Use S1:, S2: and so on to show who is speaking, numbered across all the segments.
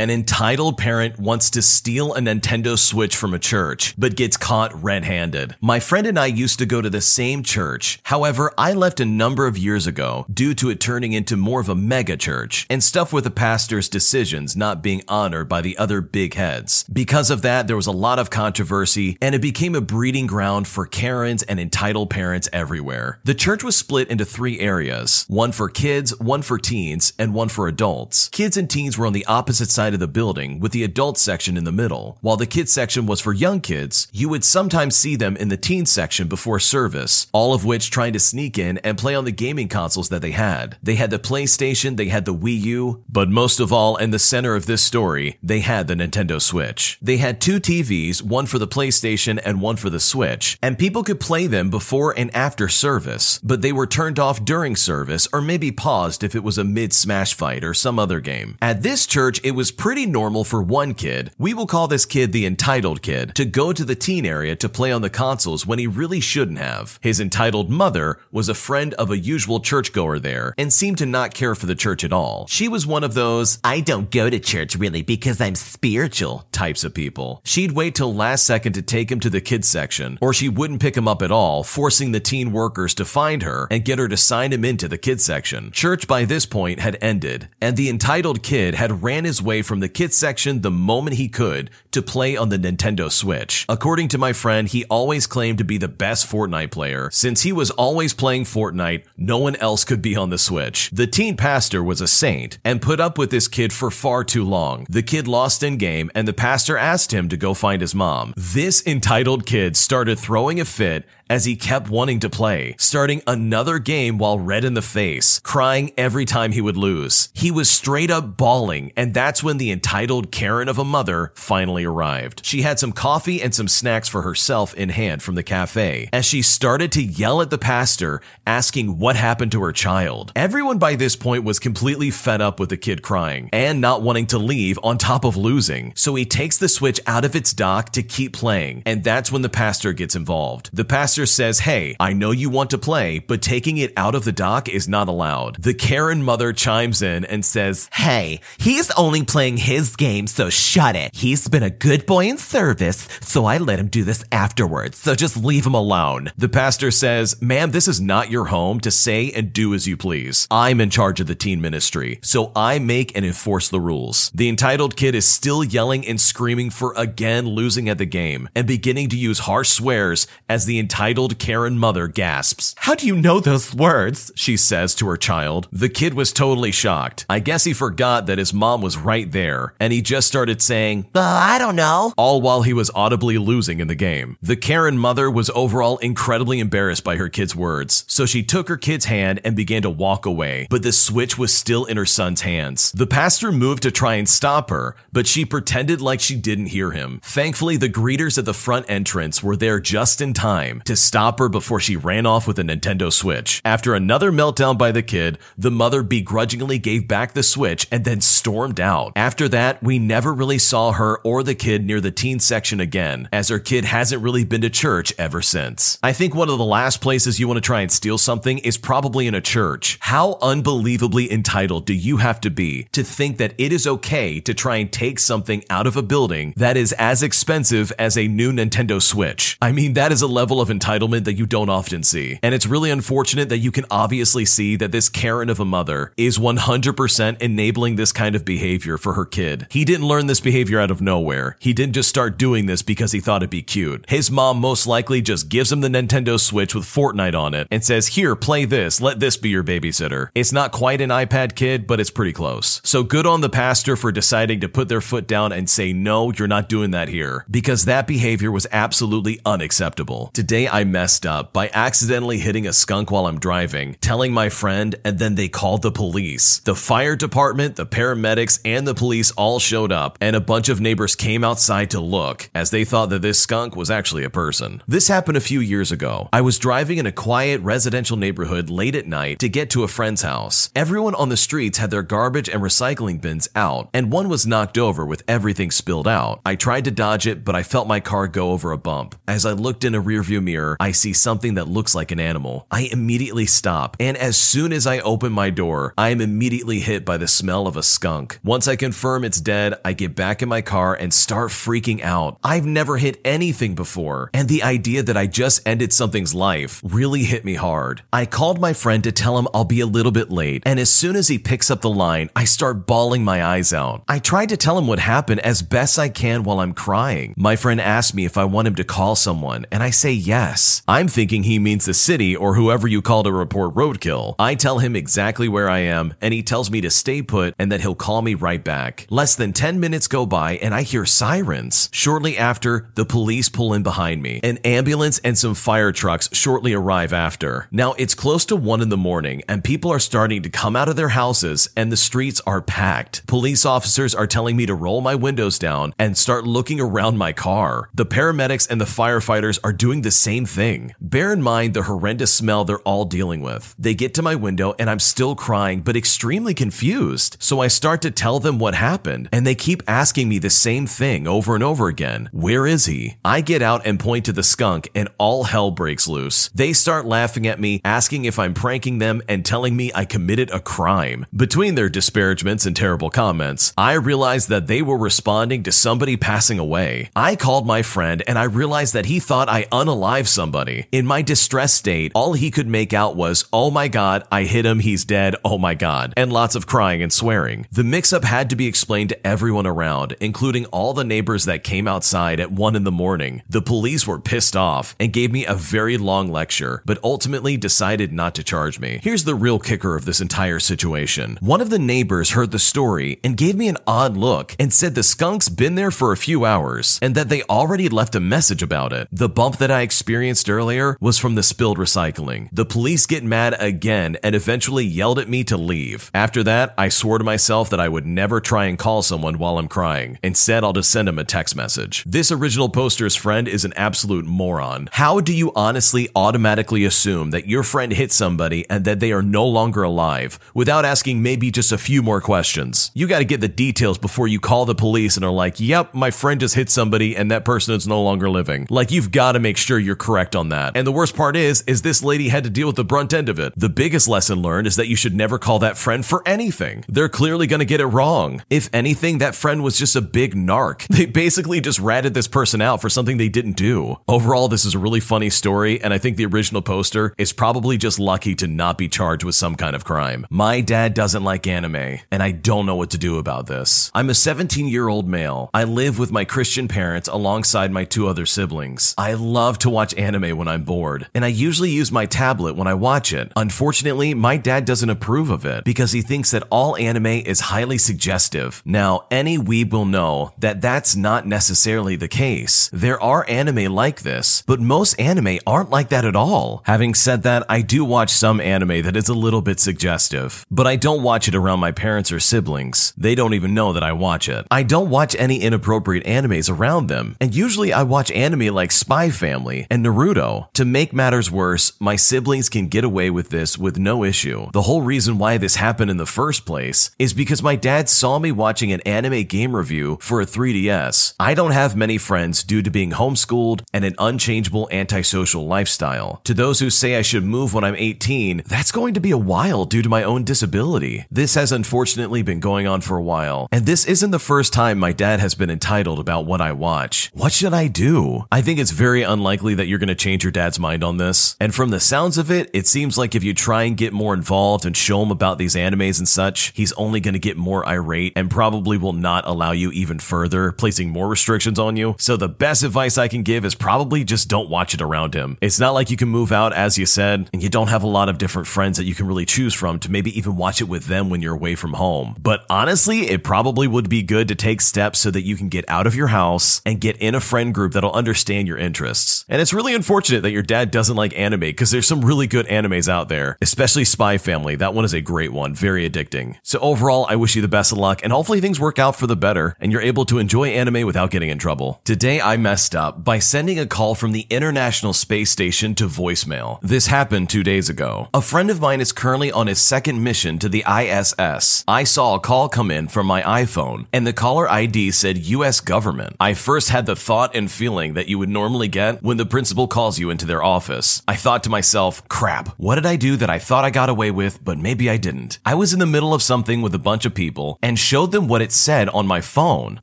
S1: An entitled parent wants to steal a Nintendo Switch from a church, but gets caught red handed. My friend and I used to go to the same church. However, I left a number of years ago due to it turning into more of a mega church and stuff with the pastor's decisions not being honored by the other big heads. Because of that, there was a lot of controversy and it became a breeding ground for Karens and entitled parents everywhere. The church was split into three areas one for kids, one for teens, and one for adults. Kids and teens were on the opposite side of the building, with the adult section in the middle. While the kids section was for young kids, you would sometimes see them in the teen section before service, all of which trying to sneak in and play on the gaming consoles that they had. They had the PlayStation, they had the Wii U, but most of all, in the center of this story, they had the Nintendo Switch. They had two TVs, one for the PlayStation and one for the Switch, and people could play them before and after service, but they were turned off during service or maybe paused if it was a mid Smash fight or some other game. At this church, it was pretty normal for one kid, we will call this kid the entitled kid, to go to the teen area to play on the consoles when he really shouldn't have. His entitled mother was a friend of a usual churchgoer there and seemed to not care for the church at all. She was one of those, I don't go to church really because I'm spiritual types of people. She'd wait till last second to take him to the kids section, or she wouldn't pick him up at all, forcing the teen workers to find her and get her to sign him into the kids section. Church by this point had ended, and the entitled kid had ran his way from the kids section the moment he could to play on the Nintendo Switch. According to my friend, he always claimed to be the best Fortnite player. Since he was always playing Fortnite, no one else could be on the Switch. The teen pastor was a saint and put up with this kid for far too long. The kid lost in game and the pastor asked him to go find his mom. This entitled kid started throwing a fit as he kept wanting to play, starting another game while red in the face, crying every time he would lose. He was straight up bawling, and that's when the entitled Karen of a mother finally arrived. She had some coffee and some snacks for herself in hand from the cafe as she started to yell at the pastor, asking what happened to her child. Everyone by this point was completely fed up with the kid crying and not wanting to leave on top of losing, so he takes the switch out of its dock to keep playing, and that's when the pastor gets involved. The pastor says, Hey, I know you want to play, but taking it out of the dock is not allowed. The Karen mother chimes in and says,
S2: Hey, he's only playing his game, so shut it. He's been a good boy in service, so I let him do this afterwards, so just leave him alone.
S1: The pastor says, Ma'am, this is not your home to say and do as you please. I'm in charge of the teen ministry, so I make and enforce the rules. The entitled kid is still yelling and screaming for again losing at the game and beginning to use harsh swears as the entitled Karen mother gasps.
S2: How do you know those words?
S1: She says to her child. The kid was totally shocked. I guess he forgot that his mom was right there, and he just started saying,
S2: Uh, I don't know.
S1: all while he was audibly losing in the game. The Karen mother was overall incredibly embarrassed by her kid's words, so she took her kid's hand and began to walk away, but the switch was still in her son's hands. The pastor moved to try and stop her, but she pretended like she didn't hear him. Thankfully, the greeters at the front entrance were there just in time to stop her before she ran off with a Nintendo Switch. After another meltdown by the kid, the mother begrudgingly gave back the Switch and then stormed out. After that, we never really saw her or the kid near the teen section again, as her kid hasn't really been to church ever since. I think one of the last places you want to try and steal something is probably in a church. How unbelievably entitled do you have to be to think that it is okay to try and take something out of a building that is as expensive as a new Nintendo Switch? I mean, that is a level of entitlement that you don't often see. And it's really unfortunate that you can obviously see that this Karen of a mother is 100% enabling this kind of behavior for her kid. He didn't learn this behavior out of nowhere. He didn't just start doing this because he thought it'd be cute. His mom most likely just gives him the Nintendo Switch with Fortnite on it and says, Here, play this. Let this be your babysitter. It's not quite an iPad kid, but it's pretty close. So good on the pastor for deciding to put their foot down and say, No, you're not doing that here. Because that behavior was absolutely unacceptable. Today I messed up by accidentally hitting a skunk while I'm driving, telling my friend, and then they called the police. The fire department, the paramedics, and the police all showed up, and a bunch of neighbors came outside to look, as they thought that this skunk was actually a person. This happened a few years ago. I was driving in a quiet residential neighborhood late at night to get to a friend's house. Everyone on the streets had their garbage and recycling bins out, and one was knocked over with everything spilled out. I tried to dodge it, but I felt my car go over a bump. As I looked in a rearview mirror, I see something that looks like an animal. I immediately stop, and as soon as I open my door, I am immediately hit by the smell of a skunk. Once I confirm it's dead, I get back in my car and start freaking out. I've never hit anything before, and the idea that I just ended something's life really hit me hard. I called my friend to tell him I'll be a little bit late, and as soon as he picks up the line, I start bawling my eyes out. I tried to tell him what happened as best I can while I'm crying. My friend asked me if I want him to call someone, and I say yes. I'm thinking he means the city or whoever you call to report roadkill. I tell him exactly where I am, and he tells me to stay put and that he'll call me right back. Less than 10 minutes go by, and I hear sirens. Shortly after, the police pull in behind me. An ambulance and some fire trucks shortly arrive after. Now, it's close to 1 in the morning, and people are starting to come out of their houses, and the streets are packed. Police officers are telling me to roll my windows down and start looking around my car. The paramedics and the firefighters are doing the same thing. Bear in mind the horrendous smell they're all dealing with. They get to my window and I'm still crying, but extremely confused. So I start to tell them what happened, and they keep asking me the same thing over and over again. Where is he? I get out and point to the skunk, and all hell breaks loose. They start laughing at me, asking if I'm pranking them, and telling me I committed a crime. Between their disparagements and terrible comments, I realized that they were responding to somebody passing away. I called my friend and I realized that he thought I unalived somebody. In my distress state, all he could make out was, oh my god, I hit him, he's dead, oh my god, and lots of crying and swearing. The mix up had to be explained to everyone around, including all the neighbors that came outside at 1 in the morning. The police were pissed off and gave me a very long lecture, but ultimately decided not to charge me. Here's the real kicker of this entire situation. One of the neighbors heard the story and gave me an odd look and said the skunk's been there for a few hours and that they already left a message about it. The bump that I experienced earlier was from the spilled recycling. The police get mad again and eventually yelled at me to leave. After that, I swore to myself that I would never try and call someone while I'm crying. Instead, I'll just send them a text message. This original poster's friend is an absolute moron. How do you honestly automatically assume that your friend hit somebody and that they are no longer alive without asking maybe just a few more questions? You gotta get the details before you call the police and are like, yep, my friend just hit somebody and that person is no longer living. Like, you've gotta make sure you're correct on that. And the worst part is, is this lady had to deal with the brunt end of it. The biggest lesson learned is that you should never call that friend for anything. They're clearly gonna get it wrong. If anything, that friend was just a big narc. They basically just ratted this person out for something they didn't do. Overall, this is a really funny story, and I think the original poster is probably just lucky to not be charged with some kind of crime. My dad doesn't like anime, and I don't know what to do about this. I'm a 17 year old male. I live with my Christian parents alongside my two other siblings. I love to watch anime when I'm bored, and I usually use my tablet when I watch it. Unfortunately, my dad doesn't approve of it because he thinks that all anime is highly suggestive. Now, any weeb will know that that's not necessarily the case. There are anime like this, but most anime aren't like that at all. Having said that, I do watch some anime that is a little bit suggestive, but I don't watch it around my parents or siblings. They don't even know that I watch it. I don't watch any inappropriate animes around them, and usually I watch anime like Spy Family and Naruto. To make matters worse, my siblings can get away with this with no issue. The whole reason why this happened in the first place is because my dad saw me watching an anime game review for a 3DS. I don't have many friends due to being homeschooled and an unchangeable antisocial lifestyle. To those who say I should move when I'm 18, that's going to be a while due to my own disability. This has unfortunately been going on for a while, and this isn't the first time my dad has been entitled about what I watch. What should I do? I think it's very unlikely that you're going to change your dad's mind on this, and from the sounds of it, it seems like if you try and get more involved and show him about these animes and such, he's only going to get more irate and probably will not allow you even further, placing more restrictions on you. So the best advice I can give is probably just don't watch it around him. It's not like you can move out, as you said, and you don't have a lot of different friends that you can really choose from to maybe even watch it with them when you're away from home. But honestly, it probably would be good to take steps so that you can get out of your house and get in a friend group that'll understand your interests. And it's really unfortunate that your dad doesn't like anime because there's some really good animes out there, especially Spy Family. That one is a great one, very addicting. So overall, I wish you the best of luck and hopefully things work out for the better and you're able to enjoy anime without getting in trouble. Today, I messed up by sending a call from the International Space Station to voicemail. This happened two days ago. A friend of mine is currently on his second mission to the ISS. I saw a call come in from my iPhone and the caller ID ID said US government. I first had the thought and feeling that you would normally get when the principal calls you into their office. I thought to myself, crap, what did I do that I thought I got away with, but maybe I didn't? I was in the middle of something with a bunch of people and showed them what it said on my phone,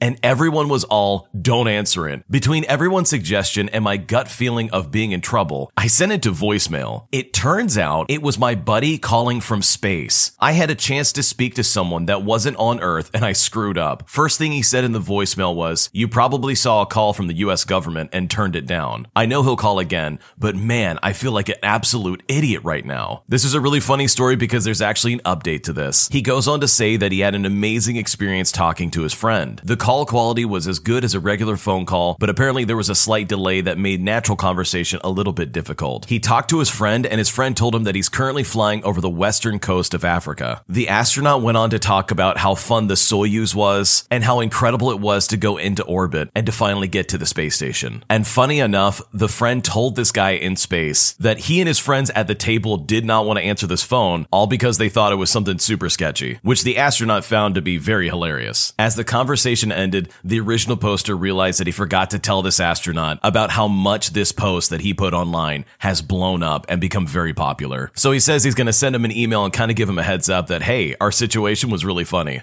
S1: and everyone was all, don't answer it. Between everyone's suggestion and my gut feeling of being in trouble, I sent it to voicemail. It turns out it was my buddy calling from space. I had a chance to speak to someone that wasn't on Earth and I screwed up. First thing he said in the voicemail was, You probably saw a call from the US government and turned it down. I know he'll call again, but man, I feel like an absolute idiot right now. This is a really funny story because there's actually an update to this. He goes on to say that he had an amazing experience talking to his friend. The call quality was as good as a regular phone call, but apparently there was a slight delay that made natural conversation a little bit difficult. He talked to his friend, and his friend told him that he's currently flying over the western coast of Africa. The astronaut went on to talk about how fun the Soyuz was and how incredible it was to go into orbit and to finally get to the space station. And funny enough, the friend told this guy in space that he and his friends at the table did not want to answer this phone, all because they thought it was something super sketchy, which the astronaut found to be very hilarious. As the conversation ended, the original poster realized that he forgot to tell this astronaut about how much this post that he put online has blown up and become very popular. So he says he's going to send him an email and kind of give him a heads up that, hey, our situation was really funny.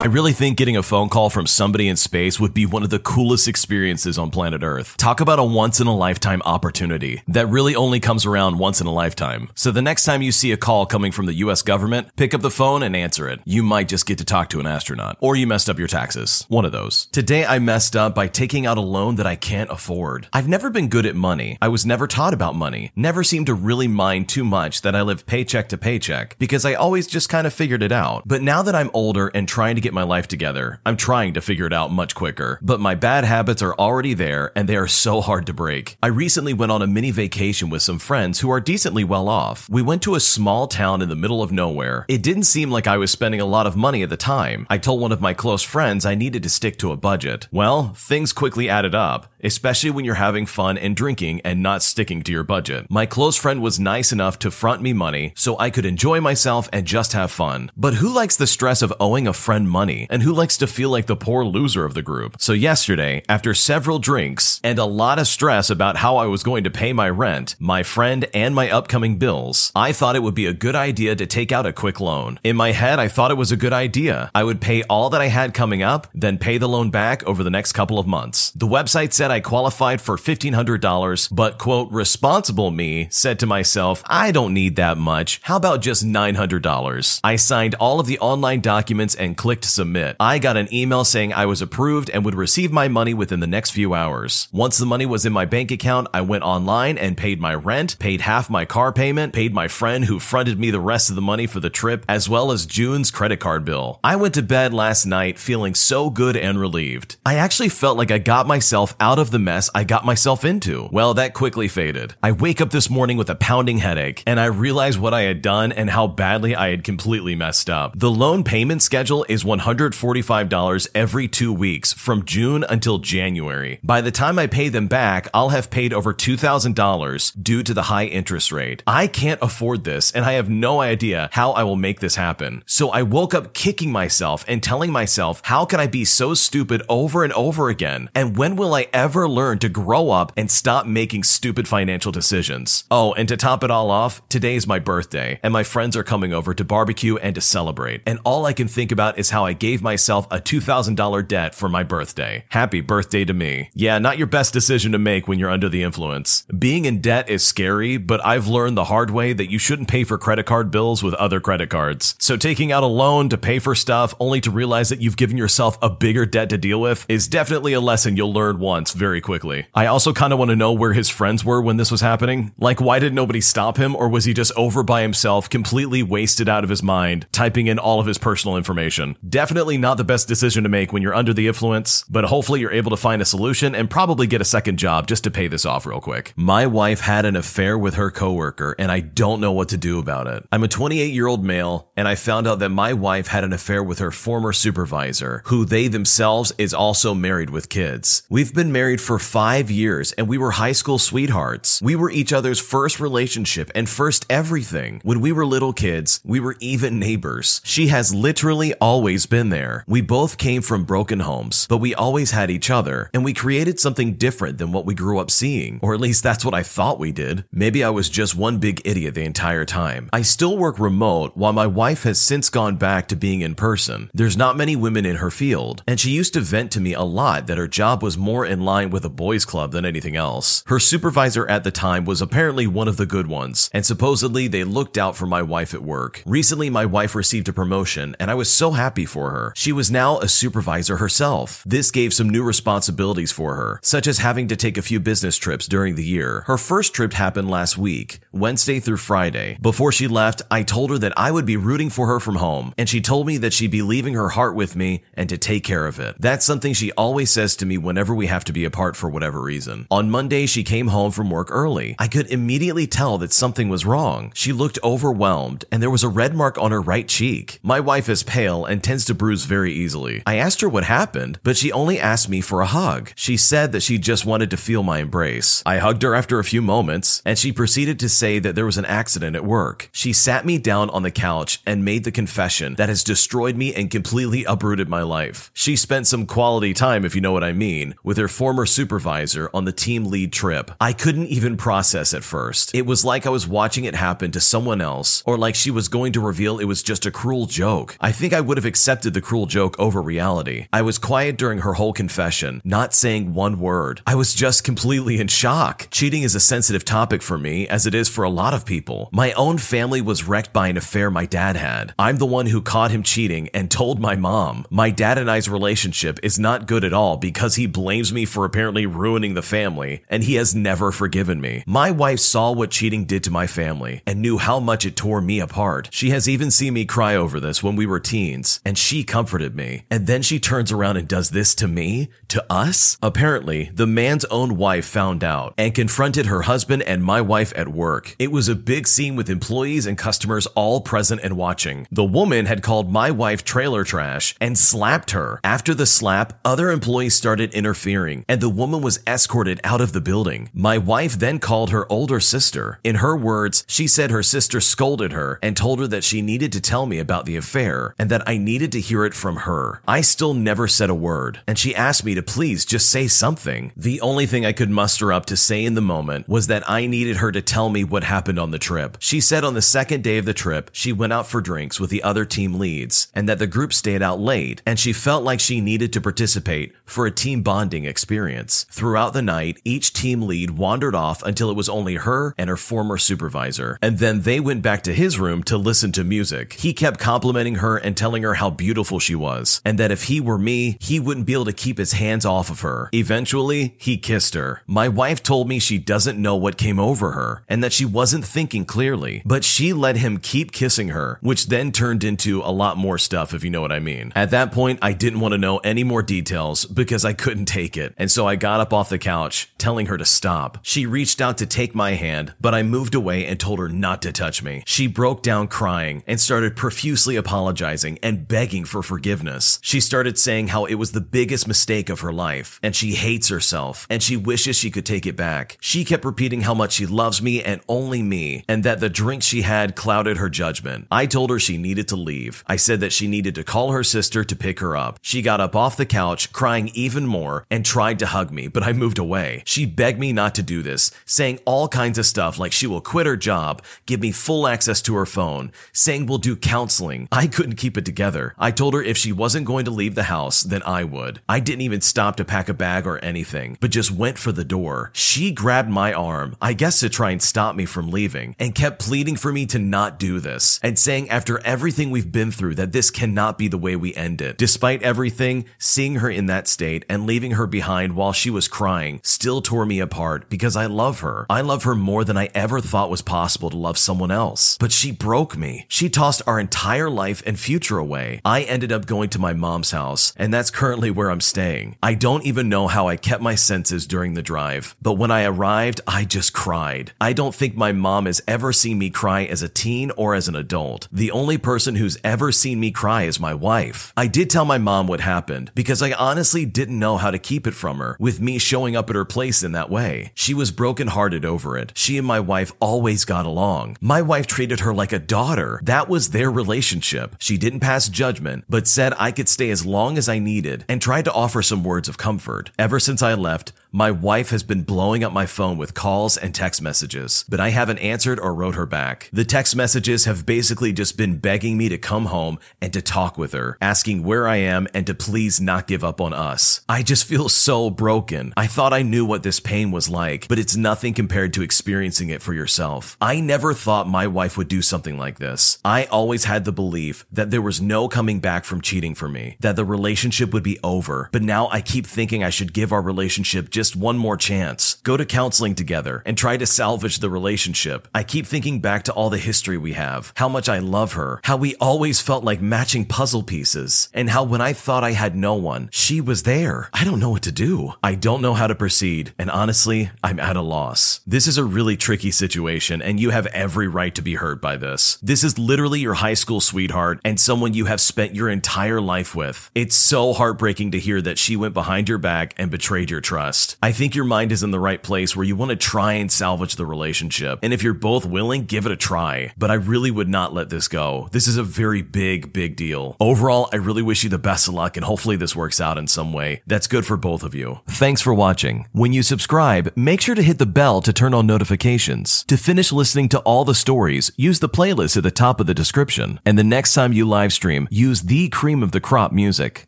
S1: I really think getting a phone call from somebody in space would be one of the coolest experiences on planet Earth. Talk about a once in a lifetime opportunity that really only comes around once in a lifetime. So the next time you see a call coming from the US government, pick up the phone and answer it. You might just get to talk to an astronaut, or you messed up your taxes. One of those. Today I messed up by taking out a loan that I can't afford. I've never been good at money. I was never taught about money. Never seemed to really mind too much that I live paycheck to paycheck because I always just kind of figured it out. But now that I'm older and trying to get my life together. I'm trying to figure it out much quicker, but my bad habits are already there and they are so hard to break. I recently went on a mini vacation with some friends who are decently well off. We went to a small town in the middle of nowhere. It didn't seem like I was spending a lot of money at the time. I told one of my close friends I needed to stick to a budget. Well, things quickly added up, especially when you're having fun and drinking and not sticking to your budget. My close friend was nice enough to front me money so I could enjoy myself and just have fun. But who likes the stress of owing a friend money? And who likes to feel like the poor loser of the group? So yesterday, after several drinks and a lot of stress about how I was going to pay my rent, my friend, and my upcoming bills, I thought it would be a good idea to take out a quick loan. In my head, I thought it was a good idea. I would pay all that I had coming up, then pay the loan back over the next couple of months. The website said I qualified for $1,500, but quote, responsible me said to myself, I don't need that much. How about just $900? I signed all of the online documents and clicked submit. I got an email saying I was approved and would receive my money within the next few hours. Once the money was in my bank account, I went online and paid my rent, paid half my car payment, paid my friend who fronted me the rest of the money for the trip, as well as June's credit card bill. I went to bed last night feeling so good and relieved. I actually felt like I got myself out of the mess I got myself into. Well, that quickly faded. I wake up this morning with a pounding headache and I realize what I had done and how badly I had completely messed up. The loan payment schedule is $145 every two weeks from June until January. By the time I pay them back, I'll have paid over $2,000 due to the high interest rate. I can't afford this and I have no idea how I will make this happen. So I woke up kicking myself and telling myself, how can I be so stupid over and over again? And when will I ever learn to grow up and stop making stupid financial decisions? Oh, and to top it all off, today is my birthday and my friends are coming over to barbecue and to celebrate. And all I can think about is how I gave myself a $2,000 debt for my birthday. Happy birthday to me. Yeah, not your best decision to make when you're under the influence. Being in debt is scary, but I've learned the hard way that you shouldn't pay for credit card bills with other credit cards. So taking out a loan to pay for stuff only to realize that you've given yourself a bigger debt to deal with is definitely a lesson you'll learn once very quickly. I also kind of want to know where his friends were when this was happening. Like, why did nobody stop him, or was he just over by himself, completely wasted out of his mind, typing in all of his personal information? Definitely not the best decision to make when you're under the influence, but hopefully you're able to find a solution and probably get a second job just to pay this off real quick. My wife had an affair with her coworker, and I don't know what to do about it. I'm a 28 year old male, and I found out that my wife had an affair with her former supervisor, who they themselves is also married with kids. We've been married for five years, and we were high school sweethearts. We were each other's first relationship and first everything. When we were little kids, we were even neighbors. She has literally always been there. We both came from broken homes, but we always had each other, and we created something different than what we grew up seeing. Or at least that's what I thought we did. Maybe I was just one big idiot the entire time. I still work remote while my wife has since gone back to being in person. There's not many women in her field, and she used to vent to me a lot that her job was more in line with a boys club than anything else. Her supervisor at the time was apparently one of the good ones, and supposedly they looked out for my wife at work. Recently, my wife received a promotion, and I was so happy for her. She was now a supervisor herself. This gave some new responsibilities for her, such as having to take a few business trips during the year. Her first trip happened last week, Wednesday through Friday. Before she left, I told her that I would be rooting for her from home, and she told me that she'd be leaving her heart with me and to take care of it. That's something she always says to me whenever we have to be apart for whatever reason. On Monday, she came home from work early. I could immediately tell that something was wrong. She looked overwhelmed, and there was a red mark on her right cheek. My wife is pale and tends to bruise very easily. I asked her what happened, but she only asked me for a hug. She said that she just wanted to feel my embrace. I hugged her after a few moments, and she proceeded to say that there was an accident at work. She sat me down on the couch and made the confession that has destroyed me and completely uprooted my life. She spent some quality time, if you know what I mean, with her former supervisor on the team lead trip. I couldn't even process at first. It was like I was watching it happen to someone else, or like she was going to reveal it was just a cruel joke. I think I would have accepted the cruel joke over reality. I was quiet during her whole confession, not saying one word. I was just completely in shock. Cheating is a sensitive topic for me, as it is for a lot of people. My own family was wrecked by an affair my dad had. I'm the one who caught him cheating and told my mom. My dad and I's relationship is not good at all because he blames me for apparently ruining the family, and he has never forgiven me. My wife saw what cheating did to my family and knew how much it tore me apart. She has even seen me cry over this when we were teens, and she comforted me. And then she turns around and does this to me? To us? Apparently, the man's own wife found out and confronted her husband and my wife at work. It was a big scene with employees and customers all present and watching. The woman had called my wife trailer trash and slapped her. After the slap, other employees started interfering, and the woman was escorted out of the building. My wife then called her older sister. In her words, she said her sister scolded her and told her that she needed to tell me about the affair and that I needed to hear it from her. I still never said a word, and she asked me to please just say something. The only thing I could muster up to say in the moment was that I needed her to tell me what happened on the trip. She said on the second day of the trip, she went out for drinks with the other team leads and that the group stayed out late, and she felt like she needed to participate for a team bonding experience. Experience. Throughout the night, each team lead wandered off until it was only her and her former supervisor. And then they went back to his room to listen to music. He kept complimenting her and telling her how beautiful she was, and that if he were me, he wouldn't be able to keep his hands off of her. Eventually, he kissed her. My wife told me she doesn't know what came over her and that she wasn't thinking clearly, but she let him keep kissing her, which then turned into a lot more stuff, if you know what I mean. At that point, I didn't want to know any more details because I couldn't take it, and so I got up off the couch, telling her to stop. She reached out to take my hand, but I moved away and told her not to touch me. She broke down crying and started profusely apologizing and begging for forgiveness. She started saying how it was the biggest mistake of her life, and she hates herself, and she wishes she could take it back. She kept repeating how much she loves me and only me, and that the drink she had clouded her judgment. I told her she needed to leave. I said that she needed to call her sister to pick her up. She got up off the couch, crying even more, and tried to hug me, but I moved away. She begged me not to do this, saying all kinds of stuff like she will quit her job, give me full access to her phone, saying we'll do counseling. I couldn't keep it together. I told her if she wasn't going to leave the house, then I would. I didn't even stop to pack a bag or anything, but just went for the door. She grabbed my arm, I guess to try and stop me from leaving, and kept pleading for me to not do this, and saying after everything we've been through that this cannot be the way we end it. Despite everything, seeing her in that state and leaving her behind while she was crying still tore me apart because I love her. I love her more than I ever thought was possible to love someone else. But she broke me. She tossed our entire life and future away. I ended up going to my mom's house, and that's currently where I'm staying. I don't even know how I kept my senses during the drive, but when I arrived, I just cried. I don't think my mom has ever seen me cry as a teen or as an adult. The only person who's ever seen me cry is my wife. I did tell my mom what happened because I honestly didn't know how to keep it from her with me showing up at her place in that way. She was brokenhearted over it. She and my wife always got along. My wife treated her like a daughter. That was their relationship. She didn't pass judgment, but said I could stay as long as I needed and tried to offer some words of comfort. Ever since I left, my wife has been blowing up my phone with calls and text messages, but I haven't answered or wrote her back. The text messages have basically just been begging me to come home and to talk with her, asking where I am and to please not give up on us. I just feel so broken. I thought I knew what this pain was like, but it's nothing compared to experiencing it for yourself. I never thought my wife would do something like this. I always had the belief that there was no coming back from cheating for me, that the relationship would be over, but now I keep thinking I should give our relationship just one more chance. Go to counseling together and try to salvage the relationship. I keep thinking back to all the history we have, how much I love her, how we always felt like matching puzzle pieces, and how when I thought I had no one, she was there. I don't know what to do. I don't know how to proceed, and honestly, I'm at a loss. This is a really tricky situation, and you have every right to be hurt by this. This is literally your high school sweetheart and someone you have spent your entire life with. It's so heartbreaking to hear that she went behind your back and betrayed your trust. I think your mind is in the right place where you want to try and salvage the relationship. And if you're both willing, give it a try. But I really would not let this go. This is a very big, big deal. Overall, I really wish you the best of luck and hopefully this works out in some way. That's good for both of you. Thanks for watching. When you subscribe, make sure to hit the bell to turn on notifications. To finish listening to all the stories, use the playlist at the top of the description. And the next time you live stream, use the cream of the crop music.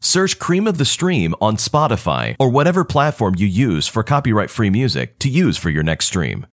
S1: Search Cream of the Stream on Spotify or whatever platform you use for copyright free music to use for your next stream.